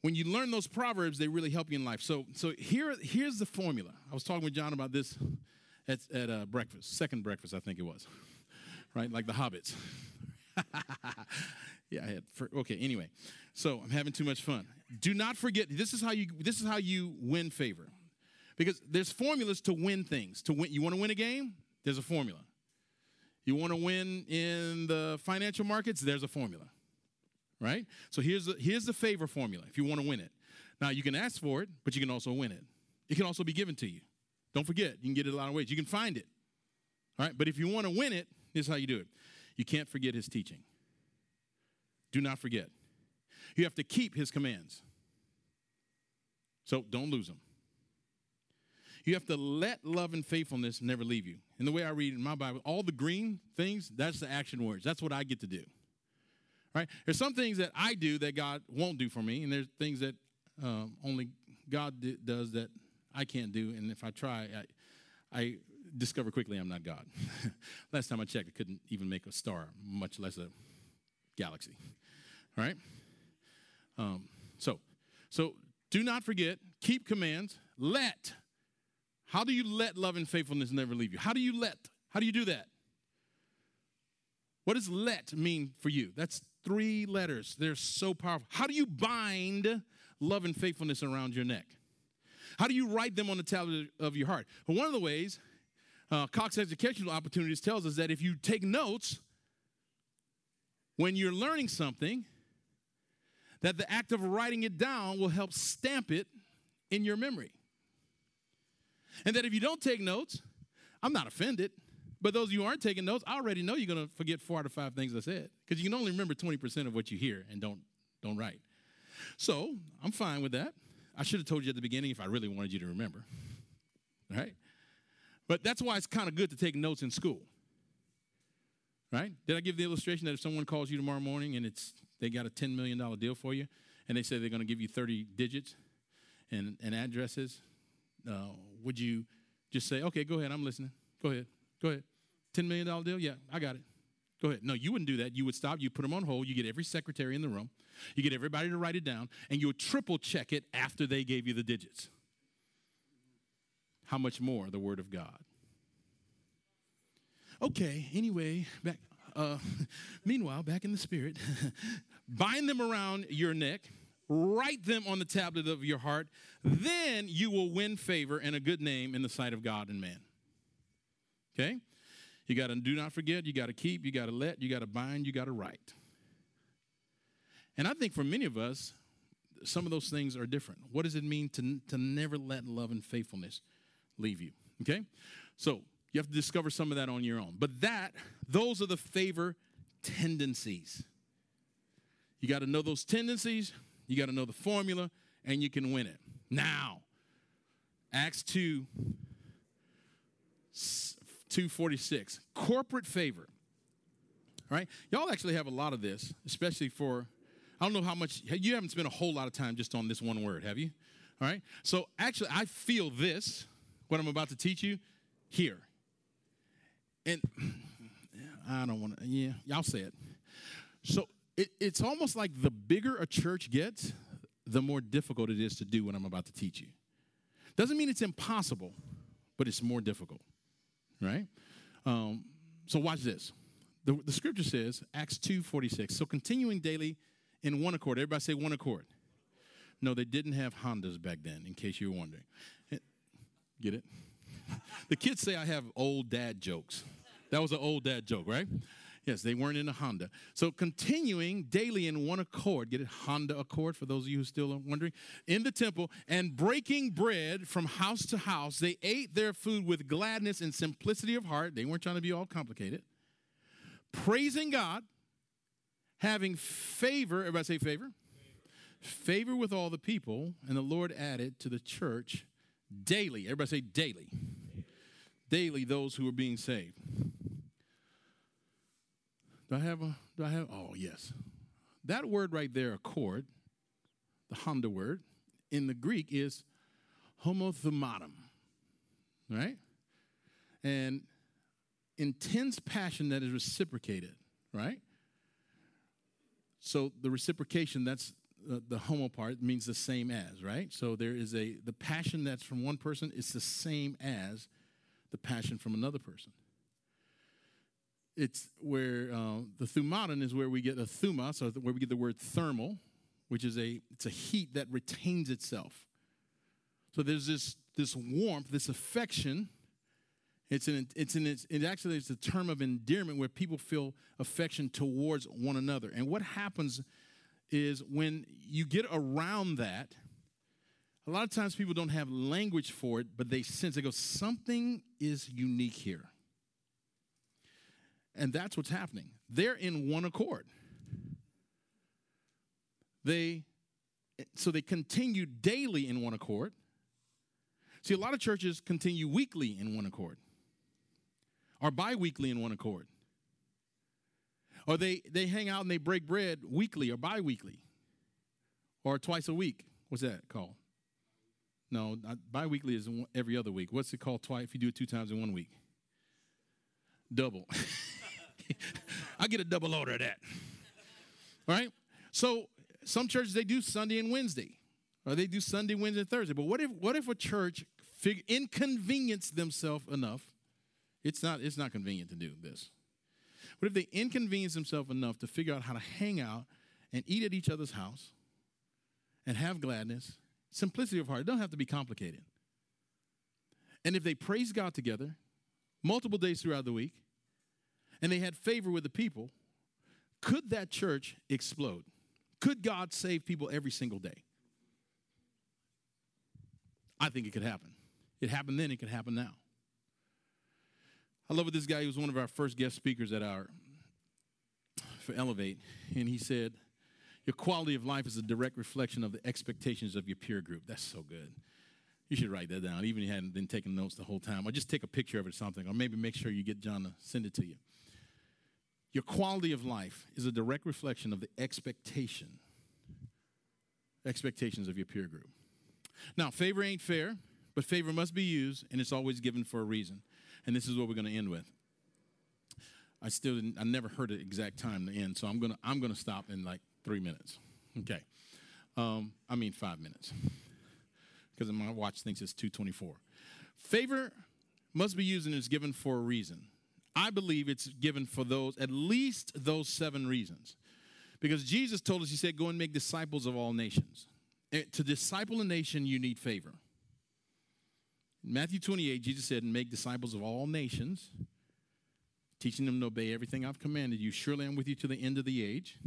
when you learn those proverbs, they really help you in life. So, so here, here's the formula. I was talking with John about this at, at uh, breakfast, second breakfast, I think it was, right? Like the hobbits. yeah, I had. For, okay, anyway, so I'm having too much fun. Do not forget. This is how you. This is how you win favor. Because there's formulas to win things. To win, you want to win a game? There's a formula. You want to win in the financial markets? There's a formula. Right? So here's the, here's the favor formula if you want to win it. Now, you can ask for it, but you can also win it. It can also be given to you. Don't forget, you can get it a lot of ways. You can find it. All right? But if you want to win it, here's how you do it. You can't forget his teaching. Do not forget. You have to keep his commands. So don't lose them. You have to let love and faithfulness never leave you. And the way I read in my Bible, all the green things, that's the action words. That's what I get to do. Right? There's some things that I do that God won't do for me, and there's things that um, only God d- does that I can't do. And if I try, I, I discover quickly I'm not God. Last time I checked, I couldn't even make a star, much less a galaxy. All right? Um, so, so do not forget, keep commands, let how do you let love and faithfulness never leave you? How do you let? How do you do that? What does let mean for you? That's three letters. They're so powerful. How do you bind love and faithfulness around your neck? How do you write them on the tablet of your heart? Well, one of the ways uh, Cox Educational Opportunities tells us that if you take notes when you're learning something, that the act of writing it down will help stamp it in your memory. And that if you don't take notes, I'm not offended. But those of you who aren't taking notes, I already know you're going to forget four out of five things I said because you can only remember 20% of what you hear and don't, don't write. So I'm fine with that. I should have told you at the beginning if I really wanted you to remember. Right? But that's why it's kind of good to take notes in school. Right? Did I give the illustration that if someone calls you tomorrow morning and it's they got a $10 million deal for you and they say they're going to give you 30 digits and, and addresses uh, would you just say, okay, go ahead, I'm listening. Go ahead, go ahead. $10 million deal? Yeah, I got it. Go ahead. No, you wouldn't do that. You would stop, you put them on hold, you get every secretary in the room, you get everybody to write it down, and you would triple check it after they gave you the digits. How much more the Word of God? Okay, anyway, back. Uh, meanwhile, back in the spirit, bind them around your neck write them on the tablet of your heart, then you will win favor and a good name in the sight of God and man. Okay? You got to do not forget, you got to keep, you got to let, you got to bind, you got to write. And I think for many of us, some of those things are different. What does it mean to, to never let love and faithfulness leave you? Okay? So you have to discover some of that on your own. But that, those are the favor tendencies. You got to know those tendencies you got to know the formula, and you can win it. Now, Acts 2 246 corporate favor right y'all actually have a lot of this especially for i don't know how much you haven't spent a whole lot of time just on this one word have you all right so actually i feel this what i'm about to teach you here and i don't want to yeah y'all say it so it, it's almost like the bigger a church gets, the more difficult it is to do what I'm about to teach you. Doesn't mean it's impossible, but it's more difficult, right? Um, so watch this. The, the scripture says, Acts 2 46. So continuing daily in one accord. Everybody say one accord. No, they didn't have Hondas back then, in case you were wondering. Get it? the kids say I have old dad jokes. That was an old dad joke, right? Yes, they weren't in a Honda. So continuing daily in one accord, get it? Honda Accord, for those of you who still are wondering, in the temple, and breaking bread from house to house, they ate their food with gladness and simplicity of heart. They weren't trying to be all complicated. Praising God, having favor, everybody say favor? Favor with all the people, and the Lord added to the church daily. Everybody say daily. Daily, those who are being saved. Do I have a, do I have, oh, yes. That word right there, accord, the Honda word, in the Greek is homothumadon, right? And intense passion that is reciprocated, right? So the reciprocation, that's the homo part, means the same as, right? So there is a, the passion that's from one person is the same as the passion from another person it's where uh, the thumaton is where we get a thuma, so where we get the word thermal, which is a it's a heat that retains itself. So there's this this warmth, this affection. It's an it's an it's, it actually is a term of endearment where people feel affection towards one another. And what happens is when you get around that, a lot of times people don't have language for it, but they sense they go something is unique here. And that's what's happening. They're in one accord. They so they continue daily in one accord. See, a lot of churches continue weekly in one accord, or bi-weekly in one accord. Or they, they hang out and they break bread weekly or bi-weekly. Or twice a week. What's that called? No, bi-weekly is every other week. What's it called twice if you do it two times in one week? Double. I get a double order of that. Right? So some churches they do Sunday and Wednesday, or they do Sunday, Wednesday, and Thursday. But what if what if a church fig- inconvenience themselves enough? It's not it's not convenient to do this. What if they inconvenience themselves enough to figure out how to hang out and eat at each other's house and have gladness, simplicity of heart? It don't have to be complicated. And if they praise God together multiple days throughout the week, and they had favor with the people, could that church explode? Could God save people every single day? I think it could happen. It happened then, it could happen now. I love this guy, he was one of our first guest speakers at our for Elevate, and he said, Your quality of life is a direct reflection of the expectations of your peer group. That's so good. You should write that down, even if you hadn't been taking notes the whole time, or just take a picture of it or something, or maybe make sure you get John to send it to you. Your quality of life is a direct reflection of the expectation, expectations of your peer group. Now, favor ain't fair, but favor must be used, and it's always given for a reason. And this is what we're going to end with. I still didn't, I never heard the exact time to end, so I'm gonna I'm gonna stop in like three minutes. Okay, um, I mean five minutes, because my watch thinks it's 2:24. Favor must be used and is given for a reason. I believe it's given for those, at least those seven reasons. Because Jesus told us, He said, Go and make disciples of all nations. To disciple a nation, you need favor. In Matthew 28, Jesus said, And Make disciples of all nations, teaching them to obey everything I've commanded you. Surely I'm with you to the end of the age.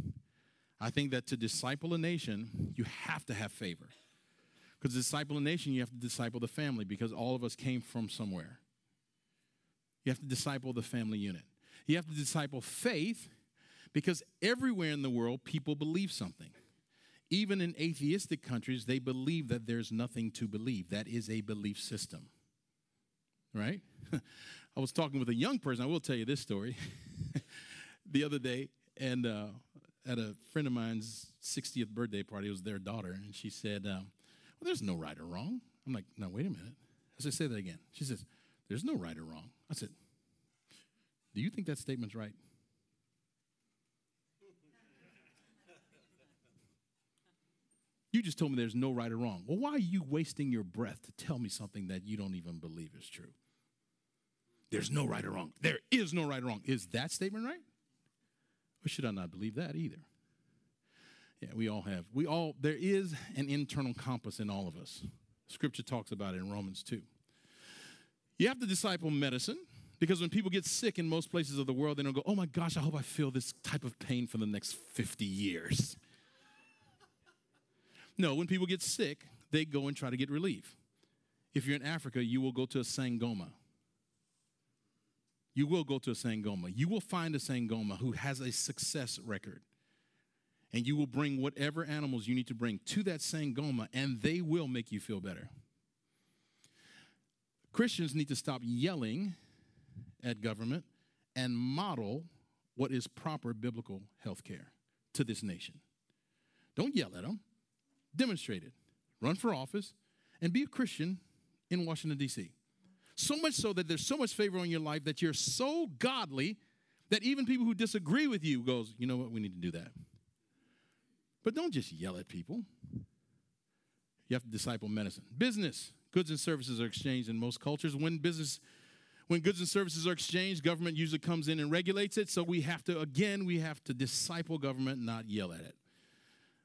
I think that to disciple a nation, you have to have favor. Because to disciple a nation, you have to disciple the family because all of us came from somewhere. You have to disciple the family unit. You have to disciple faith because everywhere in the world, people believe something. Even in atheistic countries, they believe that there's nothing to believe. That is a belief system. Right? I was talking with a young person. I will tell you this story the other day, and uh, at a friend of mine's 60th birthday party, it was their daughter, and she said, um, Well, there's no right or wrong. I'm like, No, wait a minute. I said, Say that again. She says, There's no right or wrong. I said, Do you think that statement's right? You just told me there's no right or wrong. Well, why are you wasting your breath to tell me something that you don't even believe is true? There's no right or wrong. There is no right or wrong. Is that statement right? Or should I not believe that either? Yeah, we all have. We all, there is an internal compass in all of us. Scripture talks about it in Romans 2. You have to disciple medicine, Because when people get sick in most places of the world, they don't go, oh my gosh, I hope I feel this type of pain for the next 50 years. No, when people get sick, they go and try to get relief. If you're in Africa, you will go to a Sangoma. You will go to a Sangoma. You will find a Sangoma who has a success record. And you will bring whatever animals you need to bring to that Sangoma, and they will make you feel better. Christians need to stop yelling at government and model what is proper biblical health care to this nation. Don't yell at them, demonstrate it. Run for office and be a Christian in Washington, D.C. So much so that there's so much favor on your life that you're so godly that even people who disagree with you goes, you know what, we need to do that. But don't just yell at people. You have to disciple medicine. Business, goods and services are exchanged in most cultures. When business when goods and services are exchanged, government usually comes in and regulates it. So we have to, again, we have to disciple government, not yell at it.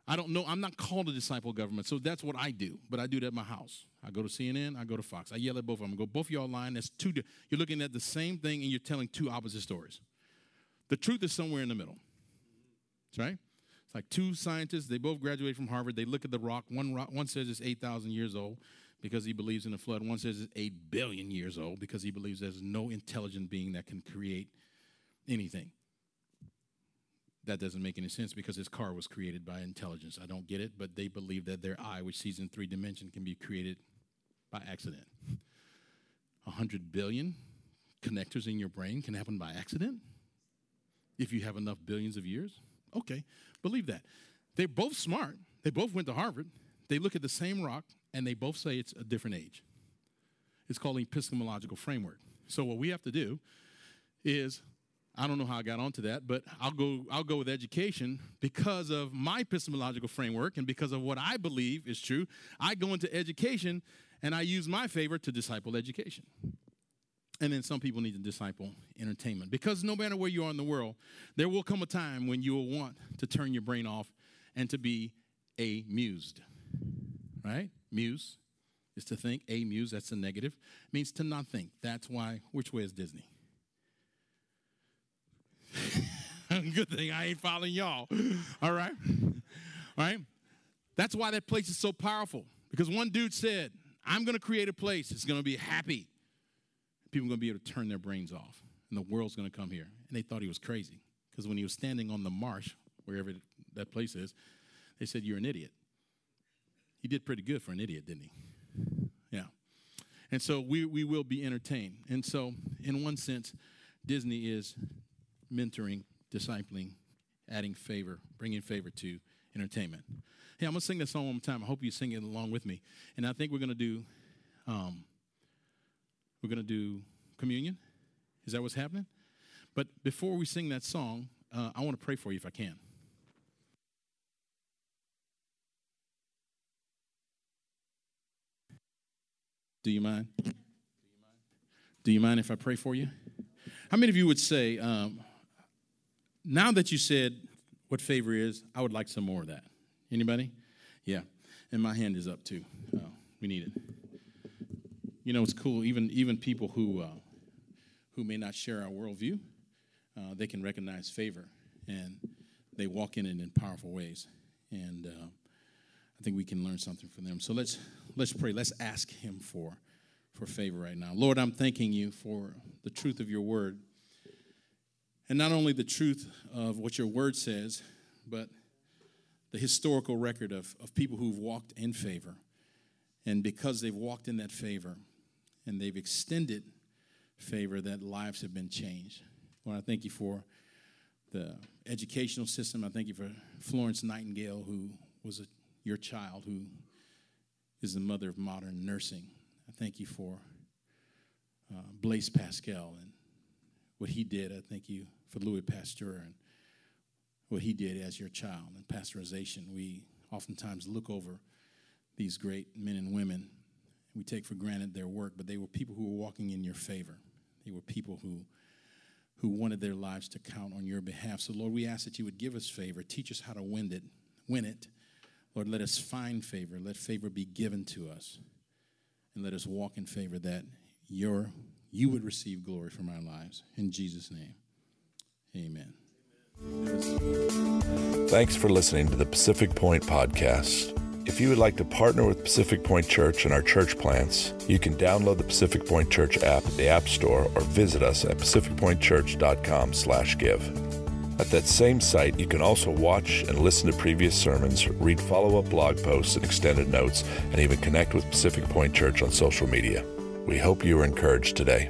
I don't know, I'm not called to disciple government, so that's what I do. But I do that at my house. I go to CNN, I go to Fox. I yell at both of them. I go, both of y'all lying. That's two. You're looking at the same thing and you're telling two opposite stories. The truth is somewhere in the middle. That's right. It's like two scientists. They both graduated from Harvard. They look at the rock. One rock, one says it's 8,000 years old because he believes in the flood. One says it's 8 billion years old because he believes there's no intelligent being that can create anything that doesn't make any sense because his car was created by intelligence. I don't get it, but they believe that their eye, which sees in three dimensions, can be created by accident. A hundred billion connectors in your brain can happen by accident if you have enough billions of years. Okay, believe that. They're both smart. They both went to Harvard. They look at the same rock and they both say it's a different age. It's called epistemological framework. So what we have to do is I don't know how I got onto that, but I'll go, I'll go with education because of my epistemological framework and because of what I believe is true. I go into education and I use my favor to disciple education. And then some people need to disciple entertainment because no matter where you are in the world, there will come a time when you will want to turn your brain off and to be amused. Right? Muse is to think. Amuse, that's a negative, means to not think. That's why, which way is Disney? Good thing I ain't following y'all. All right? All right? That's why that place is so powerful. Because one dude said, I'm going to create a place. It's going to be happy. People are going to be able to turn their brains off. And the world's going to come here. And they thought he was crazy. Because when he was standing on the marsh, wherever that place is, they said, You're an idiot. He did pretty good for an idiot, didn't he? Yeah. And so we, we will be entertained. And so, in one sense, Disney is mentoring, discipling, adding favor, bringing favor to entertainment. Hey, I'm gonna sing this song one more time. I hope you sing it along with me. And I think we're gonna do, um, we're gonna do communion. Is that what's happening? But before we sing that song, uh, I want to pray for you if I can. Do you mind? Do you mind if I pray for you? How many of you would say, um, now that you said what favor is, I would like some more of that. Anybody? Yeah. And my hand is up too. Oh, we need it. You know, it's cool. Even even people who uh, who may not share our worldview, uh, they can recognize favor, and they walk in it in powerful ways. And uh, I think we can learn something from them. So let's let's pray. Let's ask Him for for favor right now. Lord, I'm thanking you for the truth of your word. And not only the truth of what your word says, but the historical record of, of people who've walked in favor. And because they've walked in that favor and they've extended favor, that lives have been changed. Lord, I thank you for the educational system. I thank you for Florence Nightingale, who was a, your child, who is the mother of modern nursing. I thank you for uh, Blaise Pascal and what he did. I thank you for Louis Pasteur and what he did as your child and pasteurization. We oftentimes look over these great men and women. We take for granted their work, but they were people who were walking in your favor. They were people who who wanted their lives to count on your behalf. So Lord, we ask that you would give us favor, teach us how to win it, win it. Lord, let us find favor. Let favor be given to us. And let us walk in favor that your you would receive glory from our lives. In Jesus' name, amen. Thanks for listening to the Pacific Point Podcast. If you would like to partner with Pacific Point Church and our church plants, you can download the Pacific Point Church app at the App Store or visit us at pacificpointchurch.com slash give. At that same site, you can also watch and listen to previous sermons, read follow-up blog posts and extended notes, and even connect with Pacific Point Church on social media. We hope you are encouraged today.